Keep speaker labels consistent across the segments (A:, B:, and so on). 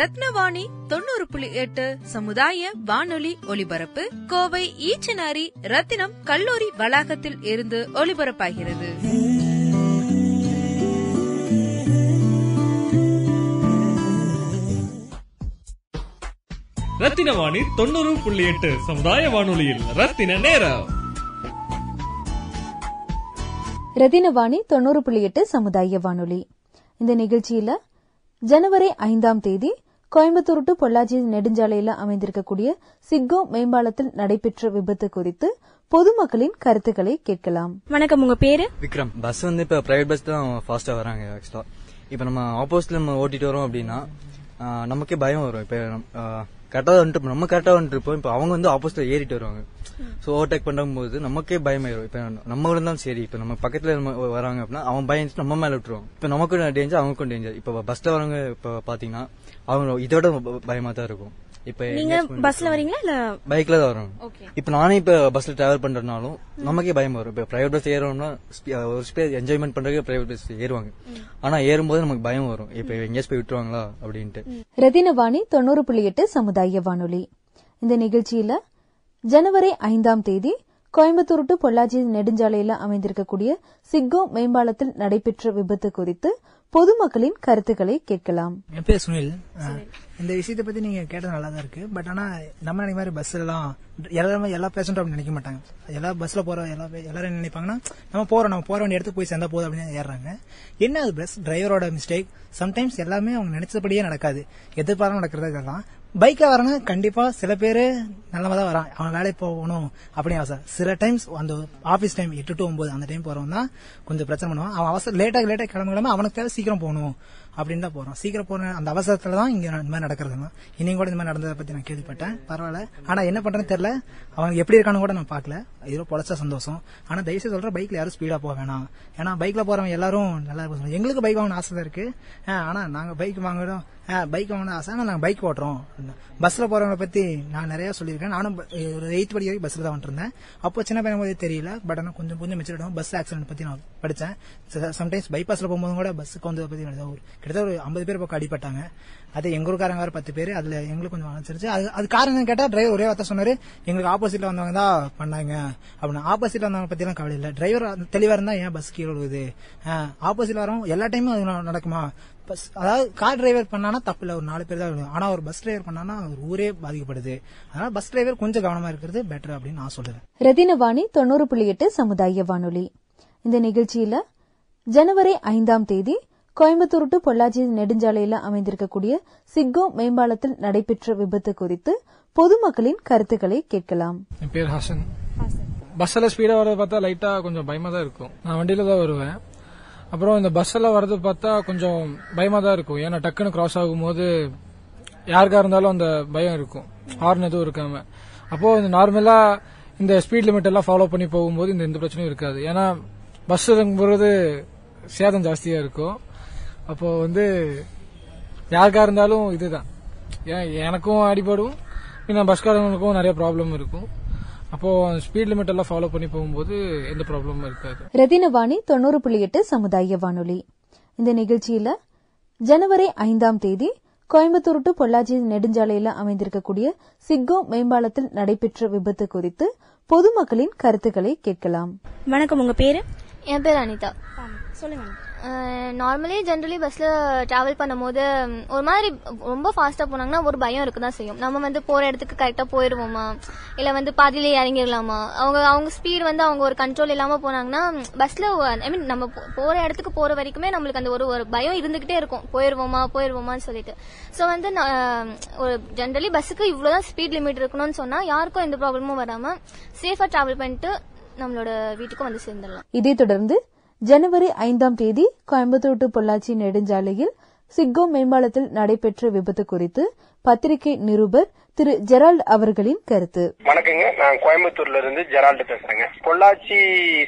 A: ரத்னவாணி
B: தொண்ணூறு புள்ளி எட்டு சமுதாய வானொலி ஒலிபரப்பு கோவை ஈச்சனாரி ரத்தினம் கல்லூரி வளாகத்தில் இருந்து ஒலிபரப்பாகிறது.
C: ரத்தின வாணி தொண்ணூறு புள்ளி எட்டு சமுதாய வானொலியில் ரத்தின நேரம்.
D: ரத்தினவாணி தொண்ணூறு புள்ளி எட்டு சமுதாய வானொலி. இந்த நிகழ்ச்சியில ஜனவரி ஐந்தாம் தேதி கோயம்புத்தூர் டு பொள்ளாச்சி நெடுஞ்சாலையில அமைந்திருக்கக்கூடிய சிக்கோ மேம்பாலத்தில் நடைபெற்ற விபத்து குறித்து பொதுமக்களின் கருத்துக்களை கேட்கலாம்.
E: வணக்கம் உங்க பேரு?
F: விக்ரம். பஸ் வந்து இப்ப பிரைவேட் பஸ் தான் ஃபாஸ்டா வராங்க ஆக்சுவலா இப்ப நம்ம ஆப்போசிட்ல நம்ம ஓட்டிட்டு வரோம் அப்படின்னா நமக்கே பயம் வரும். இப்ப கரெக்டா வந்துட்டு நம்ம கரெக்டா வந்துட்டு இருப்போம். இப்ப அவங்க வந்து ஆப்போசிட்ல ஏறிட்டு வருவாங்க. சோ ஓவர்டேக் பண்ணும்போது நமக்கே பயமாயிரும் இப்ப நம்ம இருந்தாலும் சரி. இப்ப நம்ம பக்கத்துல வராங்க அப்படின்னா அவன் பயம் நம்ம மேல விட்டுருவான். இப்ப நமக்கும் டேஞ்சர் அவங்களுக்கும் டேஞ்சர் இப்ப பஸ்ல வரவங்க இப்ப பாத்தீங்கன்னா அவங்க இதோட பயமா தான் இருக்கும். இப்ப
E: நீங்க பஸ்ல வரீங்களா இல்ல?
F: பைக்ல தான் வரும் இப்ப நானே இப்ப பஸ்ல டிராவல் பண்றதுனாலும் நமக்கே பயம் வரும். இப்ப பிரைவேட் பஸ் ஏறோம்னா ஒரு ஸ்பேஸ் என்ஜாய்மெண்ட் பண்றதுக்கு பிரைவேட் பஸ் ஏறுவாங்க. ஆனா ஏறும்போது நமக்கு பயம் வரும். இப்ப எங்கேயாச்சும் போய் விட்டுருவாங்களா அப்படின்ட்டு.
D: ரத்தினவாணி தொண்ணூறு புள்ளி எட்டு சமுதாய வானொலி. இந்த நிகழ்ச்சியில ஜனவரி ஐந்தாம் தேதி கோயம்புத்தூர் டு பொள்ளாச்சி நெடுஞ்சாலையில அமைந்திருக்கக்கூடிய சிக்கோ மேம்பாலத்தில் நடைபெற்ற விபத்து குறித்து பொதுமக்களின் கருத்துக்களை கேட்கலாம்.
G: என் பேர் சுனில். இந்த விஷயத்தை பத்தி நீங்க கேட்டது நல்லா தான் இருக்கு. பட் ஆனா நம்ம நினைக்கிற மாதிரி பஸ் எல்லாம் எல்லாருமே எல்லா பேசண்டும் அப்படி நினைக்க மாட்டாங்க. எல்லா பஸ்ல போற எல்லா எல்லாரும் நினைப்பாங்கன்னா நம்ம போறோம் நம்ம போற வேண்டிய இடத்துக்கு போய் சேர்ந்தா போதும் அப்படின்னு ஏறுறாங்க. என்ன அது பஸ் டிரைவரோட மிஸ்டேக் சம்டைம்ஸ் எல்லாமே அவங்க நினைச்சபடியே நடக்காது. எதிர்பாராம நடக்கிறது இதெல்லாம் பைக்ல வரனா கண்டிப்பா. சில பேர் நல்லமா தான் வரான். அவன் வேலைக்கு போகணும் அப்படின்னு ஆசை. சில டைம்ஸ் அந்த ஆபீஸ் டைம் எட்டு டு ஒன்பது அந்த டைம் போறவன் தான் கொஞ்சம் பிரச்சனை பண்ணுவான். அவன் அவசரம் லேட்டாக லேட்டாக கிளம்ப கிளம்ப அவனுக்கு தேவை சீக்கிரம் போகணும். அப்படின்னு தான் போறோம். சீக்கிரம் போற அந்த அவசரத்துல தான் இங்க இந்த மாதிரி நடக்கிறதுலாம் இன்னையும் கூட இந்த மாதிரி நடந்ததை பத்தி நான் கேள்விப்பட்டேன். பரவாயில்ல. ஆனா என்ன பண்றேன்னு தெரியல. அவன் எப்படி இருக்கான்னு கூட நான் பார்க்கல. இதோ பொழைச்சா சந்தோஷம். ஆனா தயவுசெய்து சொல்ற பைக்ல யாரும் ஸ்பீடா போக வேணாம். ஏன்னா பைக்ல போறவங்க எல்லாரும் நல்லா இருக்கும் எங்களுக்கு பைக் வாங்கணும் ஆசை தான் இருக்கு. ஆனா நாங்க பைக் வாங்குறோம். பைக் வாங்கணும் ஆசை. ஆனா நாங்க பைக் ஓட்டுறோம். பஸ்ல போகிறவங்கள பத்தி நான் நிறைய சொல்லியிருக்கேன். நானும் ஒரு எயித் படி வரைக்கும் பஸ்ல தான் வந்துருந்தேன் அப்போ சின்ன பையன் போதே தெரியல. பட் ஆனா கொஞ்சம் கொஞ்சம் மெச்சூரிடம் பஸ் ஆக்சிடென்ட் பத்தி நான் படிச்சேன். சம்டைம்ஸ் பைபாஸ்ல போகும்போது கூட பஸ்ஸுக்கு வந்து பத்தி ஒரு கிட்டத்தட்ட ஒரு ஐம்பது பேர் பக்கம் அடிப்பட்டாங்க அது எங்க ஊருக்காரங்க வேற பத்து பேர். அதுல எங்களுக்கு கொஞ்சம் அனுப்பிச்சிருச்சு அது அது காரணம் கேட்டால் கேட்டா டிரைவர் ஒரே வார்த்தை சொன்னாரு எங்களுக்கு ஆப்போசிட்ல வந்தவங்க தான் பண்ணாங்க. அப்படின்னு. ஆப்போசிட்ல வந்தவங்க பத்தி எல்லாம் கவலை இல்லை. டிரைவர் தெளிவா இருந்தா ஏன் பஸ் கீழே விழுகுது ஆப்போசிட்ல வரோம் எல்லா டைமும் அது நடக்குமா? பஸ் அதாவது கார் டிரைவர் பண்ணானா தப்பு இல்ல. ஒரு நாலு பேர் தான் விழுகும். ஆனா ஒரு பஸ் டிரைவர் பண்ணானா ஒரு ஊரே பாதிக்கப்படுது. அதனால பஸ் டிரைவர் கொஞ்சம் கவனமா இருக்கிறது பெட்டர் அப்படின்னு நான் சொல்றேன்
D: ரத்தினவாணி தொண்ணூறு புள்ளி எட்டு சமுதாய வானொலி. இந்த நிகழ்ச்சியில ஜனவரி ஐந்தாம் தேதி கோயம்புத்தூர் டு பொள்ளாச்சி நெடுஞ்சாலையில அமைந்திருக்கக்கூடிய சிக்கோ மேம்பாலத்தில் நடைபெற்ற விபத்து குறித்து பொதுமக்களின் கருத்துக்களை கேட்கலாம்.
H: என் பேர் ஹசன். பஸ்ஸில் ஸ்பீடாக வரத பார்த்தா லைட்டாக கொஞ்சம் பயமாக தான் இருக்கும். நான் வண்டியில தான் வருவேன். அப்புறம் இந்த பஸ்ஸில் வரது பார்த்தா கொஞ்சம் பயமாக தான் இருக்கும். ஏன்னா டக்குன்னு கிராஸ் ஆகும்போது யாருக்கா இருந்தாலும் அந்த பயம் இருக்கும். ஹார்ன் எதுவும் இருக்காம. அப்போ இந்த நார்மலா இந்த ஸ்பீட் லிமிட் எல்லாம் ஃபாலோ பண்ணி போகும்போது இந்த எந்த பிரச்சனையும் இருக்காது. ஏன்னா பஸ் போறது சேதம் ஜாஸ்தியா இருக்கும். அப்போ வந்து யாருக்கா இருந்தாலும் இதுதான். ஏன் எனக்கும் அடிபடும் பின்ன பஸ்காரங்களுக்கும் நிறைய ப்ராப்ளம் இருக்கும். அப்போ ஸ்பீட் லிமிட் எல்லாம் ஃபாலோ பண்ணி போகும்போது எந்த ப்ராப்ளமும் இருக்காது.
D: ரத்தினவாணி தொண்ணூறு புள்ளி எட்டு சமுதாய வானொலி. இந்த நிகழ்ச்சியில ஜனவரி ஐந்தாம் தேதி கோயம்புத்தூர் டு பொள்ளாச்சி நெடுஞ்சாலையில அமைந்திருக்கக்கூடிய சிக்கோ மேம்பாலத்தில் நடைபெற்ற விபத்து குறித்து பொதுமக்களின் கருத்துக்களை கேட்கலாம்.
E: வணக்கம் உங்க பேரு?
I: என் பேர் அனிதா.
E: சொல்லுங்க.
I: நார்மலி ஜென்ரலி பஸ்ல டிராவல் பண்ணும்போது ஒரு மாதிரி ரொம்ப ஃபாஸ்டா போனாங்கன்னா ஒரு பயம் இருக்க தான் செய்யும். நம்ம வந்து போற இடத்துக்கு கரெக்டா போயிருவோமா? இல்ல வந்து பாதியிலே இறங்கிடலாமா? அவங்க அவங்க ஸ்பீட் வந்து அவங்க ஒரு கண்ட்ரோல் இல்லாம போனாங்கன்னா பஸ்ல ஐ மீன் நம்ம போ- போற இடத்துக்கு போற வரைக்குமே நம்மளுக்கு அந்த ஒரு ஒரு பயம் இருந்துகிட்டே இருக்கும். போயிருவோமா? போயிருவோமான்னு சொல்லிட்டு. சோ வந்து நான், ஒரு ஜென்ரலி பஸ்ஸுக்கு இவ்வளவுதான் ஸ்பீட் லிமிட் இருக்கணும்னு சொன்னா யாருக்கும் எந்த ப்ராப்ளமும் வராம சேஃபா டிராவல் பண்ணிட்டு நம்மளோட வீட்டுக்கு வந்து சேர்ந்துடலாம்.
D: இதை தொடர்ந்து ஜனவரி ஐந்தாம் தேதி கோயம்புத்தூர் டு பொள்ளாச்சி நெடுஞ்சாலையில் சிக்கோ மேம்பாலத்தில் நடைபெற்ற விபத்து குறித்து பத்திரிகை நிருபர் திரு ஜெரால்ட் அவர்களின் கருத்து.
J: வணக்கங்க. நான் கோயம்புத்தூர்ல இருந்து ஜெரால்டு பேசுறேங்க. பொள்ளாச்சி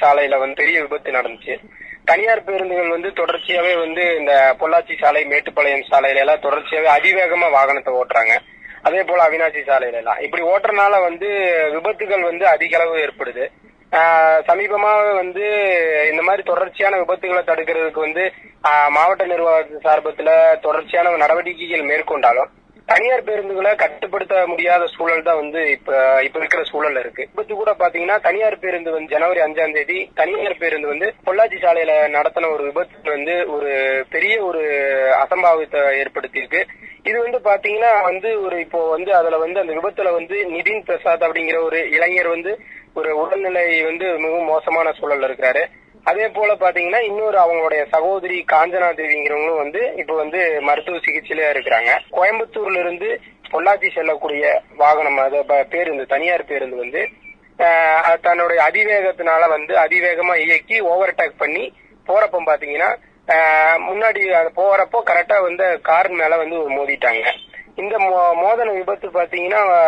J: சாலையில வந்து பெரிய விபத்து நடந்துச்சு. தனியார் பேருந்துகள் வந்து தொடர்ச்சியாவே வந்து இந்த பொள்ளாச்சி சாலை மேட்டுப்பாளையம் சாலையில எல்லாம் தொடர்ச்சியாவே அதிவேகமா வாகனத்தை ஓட்டுறாங்க. அதே போல அவினாசி சாலையில எல்லாம். இப்படி ஓட்டுறதுனால வந்து விபத்துகள் வந்து அதிக அளவு ஏற்படுது. ஆஹ் வந்து இந்த மாதிரி தொடர்ச்சியான விபத்துகளை தடுக்கிறதுக்கு வந்து ஆஹ் மாவட்ட நிர்வாக சார்பத்துல தொடர்ச்சியான நடவடிக்கைகள் மேற்கொண்டாலும் தனியார் பேருந்துகளை கட்டுப்படுத்த முடியாத சூழல் தான் வந்து இப்ப இப்ப இருக்கிற சூழல்ல இருக்கு. விபத்து கூட பாத்தீங்கன்னா தனியார் பேருந்து வந்து ஜனவரி அஞ்சாம் தேதி தனியார் பேருந்து வந்து பொள்ளாச்சி சாலையில நடத்தின ஒரு விபத்து வந்து ஒரு பெரிய ஒரு அசம்பாவிதத்தை ஏற்படுத்தியிருக்கு. இது வந்து பாத்தீங்கன்னா வந்து ஒரு இப்போ வந்து அதுல வந்து அந்த விபத்துல வந்து நிதின் பிரசாத் அப்படிங்கிற ஒரு இளைஞர் வந்து ஒரு உடல்நிலை வந்து மிகவும் மோசமான சூழல்ல இருக்கிறாரு. அதே போல பாத்தீங்கன்னா இன்னொரு அவங்களுடைய சகோதரி காஞ்சனா தேவிங்கிறவங்களும் வந்து இப்ப வந்து மருத்துவ சிகிச்சையில இருக்கிறாங்க. கோயம்புத்தூர்ல இருந்து பொள்ளாச்சி செல்லக்கூடிய வாகனம் அது பேருந்து தனியார் பேருந்து வந்து தன்னுடைய அதிவேகத்தினால வந்து அதிவேகமா இயக்கி ஓவர் டேக் பண்ணி போறப்ப பாத்தீங்கன்னா முன்னாடி அது போறப்போ கரெக்டா வந்து கார் மேல வந்து மோதிட்டாங்க. இந்த மோ- மோதன விபத்து பாத்தீங்கன்னா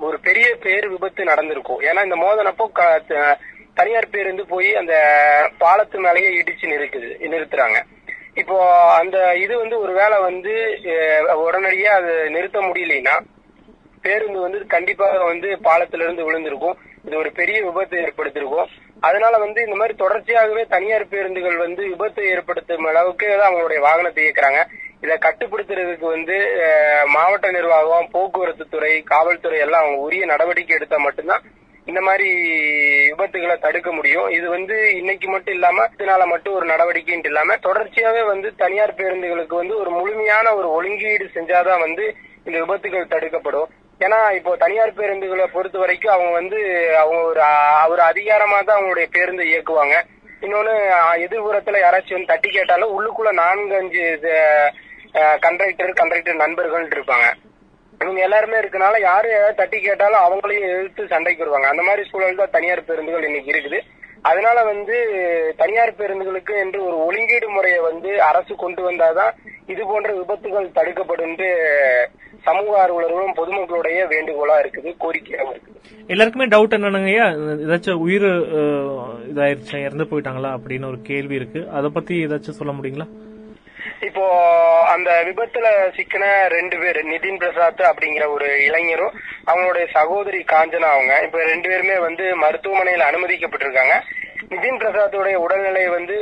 J: ஒரு பெரிய பேர் விபத்து நடந்திருக்கும். ஏன்னா இந்த மோதனப்போ க- தனியார் பேருந்து போய் அந்த பாலத்து மேலேயே இடிச்சு நிறுத்துது நிறுத்துறாங்க. இப்போ அந்த இது வந்து ஒரு வேலை வந்து உடனடியா அது நிறுத்த முடியலன்னா பேருந்து வந்து கண்டிப்பாக வந்து பாலத்திலிருந்து விழுந்திருக்கும். இது ஒரு பெரிய விபத்து ஏற்படுத்திருக்கும். அதனால வந்து இந்த மாதிரி தொடர்ச்சியாகவே தனியார் பேருந்துகள் வந்து விபத்தை ஏற்படுத்தும் அளவுக்கு தான் அவங்களுடைய வாகனத்தை இயக்குறாங்க. இதை கட்டுப்படுத்துறதுக்கு வந்து மாவட்ட நிர்வாகம் போக்குவரத்து துறை காவல்துறை எல்லாம் அவங்க உரிய நடவடிக்கை எடுத்தா மட்டும்தான் இந்த மாதிரி விபத்துகளை தடுக்க முடியும். இது வந்து இன்னைக்கு மட்டும் இல்லாம இதனால மட்டும் ஒரு நடவடிக்கைன்ட்டு இல்லாம தொடர்ச்சியாவே வந்து தனியார் பேருந்துகளுக்கு வந்து ஒரு முழுமையான ஒரு ஒழுங்கீடு செஞ்சாதான் வந்து இந்த விபத்துகள் தடுக்கப்படும். ஏன்னா இப்போ தனியார் பேருந்துகளை பொறுத்த வரைக்கும் அவங்க வந்து அவங்க ஒரு ஒரு அதிகாரமா தான் அவங்களுடைய பேருந்து இயக்குவாங்க. இன்னொன்னு எதிர்புறத்துல யாராச்சும் வந்து தட்டி கேட்டாலும் உள்ளுக்குள்ள நான்கு அஞ்சு கண்டக்டர் கண்டக்டர் நண்பர்கள் இருப்பாங்க. இவங்க எல்லாருமே இருக்கனால யாரு தட்டி கேட்டாலும் அவங்களையும் எதிர்த்து சண்டைக்கு வருவாங்க. அந்த மாதிரி சூழல் தான் தனியார் பேருந்துகள் இன்னைக்கு இருக்குது. அதனால வந்து தனியார் பேருந்துகளுக்கு என்று ஒரு ஒழுங்கீடு முறையை வந்து அரசு கொண்டு வந்தாதான் இது போன்ற விபத்துகள் தடுக்கப்படும் சமூக ஆர்வலர்களும் பொதுமக்களுடைய வேண்டுகோளா இருக்குது கோரிக்கையாகவும் இருக்குது.
C: எல்லாருக்குமே டவுட் என்னன்னுங்கய்யா ஏதாச்சும் உயிர் இதாயிருச்சு? இறந்து போயிட்டாங்களா? அப்படின்னு ஒரு கேள்வி இருக்கு. அதை பத்தி ஏதாச்சும் சொல்ல முடியுங்களா?
J: இப்போ அந்த விபத்துல சிக்கின ரெண்டு பேர் நிதின் பிரசாத் அப்படிங்கிற ஒரு இளைஞரும் அவங்களுடைய சகோதரி காஞ்சனா அவங்க. இப்ப ரெண்டு பேருமே வந்து மருத்துவமனையில் அனுமதிக்கப்பட்டிருக்காங்க. நிதின் பிரசாத்தோடைய உடல்நிலை வந்து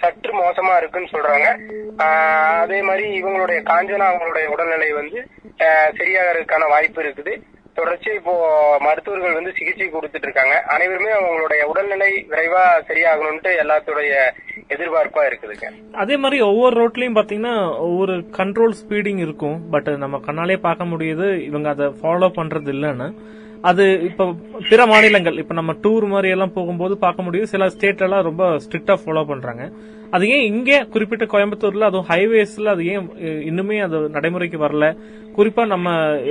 J: சற்று மோசமா இருக்குன்னு சொல்றாங்க. ஆஹ் அதே மாதிரி இவங்களுடைய காஞ்சனா அவங்களுடைய உடல்நிலை வந்து ஆஹ் சரியாகிறதுக்கான வாய்ப்பு இருக்குது. தொடர்ச்சி இப்போ மருத்துவர்கள் வந்து சிகிச்சை கொடுத்துட்டு இருக்காங்க. அனைவருமே அவங்களுடைய உடல்நிலை விரைவா சரியாகணும்ட்டு எல்லாத்துடைய எதிர்பார்ப்பா இருக்குதுங்க.
C: அதே மாதிரி ஒவ்வொரு ரோட்லயும் பாத்தீங்கன்னா ஒவ்வொரு கண்ட்ரோல் ஸ்பீடிங் இருக்கும். பட் நம்ம கண்ணாலே பார்க்க முடியுது. இவங்க அதை ஃபாலோ பண்றது இல்லைன்னு. அது இப்ப பிற மாநிலங்கள் இப்ப நம்ம டூர் மாதிரி எல்லாம் போகும்போது பார்க்க முடியும். சில ஸ்டேட் எல்லாம் ரொம்ப ஸ்ட்ரிக்டா ஃபாலோ பண்றாங்க. அது ஏன் இங்கே குறிப்பிட்ட கோயம்புத்தூர்ல அதுவும் ஹைவேஸ்ல அது ஏன் இன்னுமே அது நடைமுறைக்கு வரல? குறிப்பா நம்ம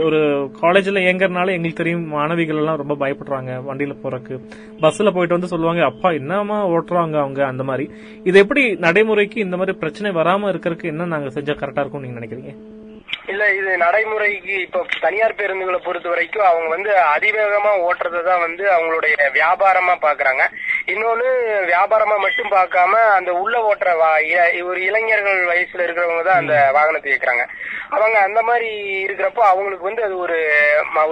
C: ஒரு காலேஜ்ல இயங்குறதுனால எங்களுக்கு தெரியும் மாணவிகள் எல்லாம் ரொம்ப பயப்படுறாங்க வண்டியில போறக்கு பஸ்ல போயிட்டு வந்து சொல்லுவாங்க அப்பா என்னமா ஓட்டுறாங்க அவங்க? அந்த மாதிரி. இது எப்படி நடைமுறைக்கு இந்த மாதிரி பிரச்சனை வராம இருக்கறதுக்கு என்ன நாங்க செஞ்சா கரெக்டா இருக்கும் நீங்க நினைக்கிறீங்க?
J: இல்ல இது நடைமுறைக்கு இப்ப தனியார் பேருந்துகளை பொறுத்த வரைக்கும் அவங்க வந்து அதிவேகமா ஓட்டுறதை தான் வந்து அவங்களுடைய வியாபாரமா பாக்குறாங்க. இன்னொன்னு வியாபாரமா மட்டும் பார்க்காம அந்த உள்ள ஓட்டுற ஒரு இளைஞர்கள் வயசுல இருக்கிறவங்க தான் அந்த வாகனத்தை இயக்குறாங்க. அவங்க அந்த மாதிரி இருக்கிறப்போ அவங்களுக்கு வந்து அது ஒரு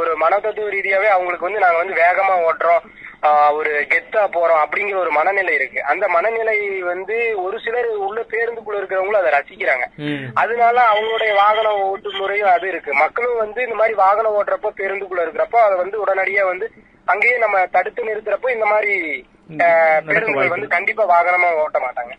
J: ஒரு மனதத்துவ ரீதியாவே அவங்களுக்கு வந்து நாங்க வந்து வேகமா ஓட்டுறோம். ஒரு கெத்தா போறோம் அப்படிங்கிற ஒரு மனநிலை இருக்கு. அந்த மனநிலை வந்து ஒரு சிலர் உள்ள பேருந்துக்குள்ள இருக்கிறவங்களும் அதை ரசிக்கிறாங்க. அதனால அவங்களுடைய வாகன ஓட்டு முறையும் அது இருக்கு. மக்களும் வந்து இந்த மாதிரி வாகனம் ஓட்டுறப்போ பேருந்துக்குள்ள இருக்கிறப்போ அதை வந்து உடனடியா வந்து அங்கேயே நம்ம தடுத்து நிறுத்துறப்போ இந்த மாதிரி பேருந்துகள் வந்து கண்டிப்பா வாகனமா ஓட்ட மாட்டாங்க.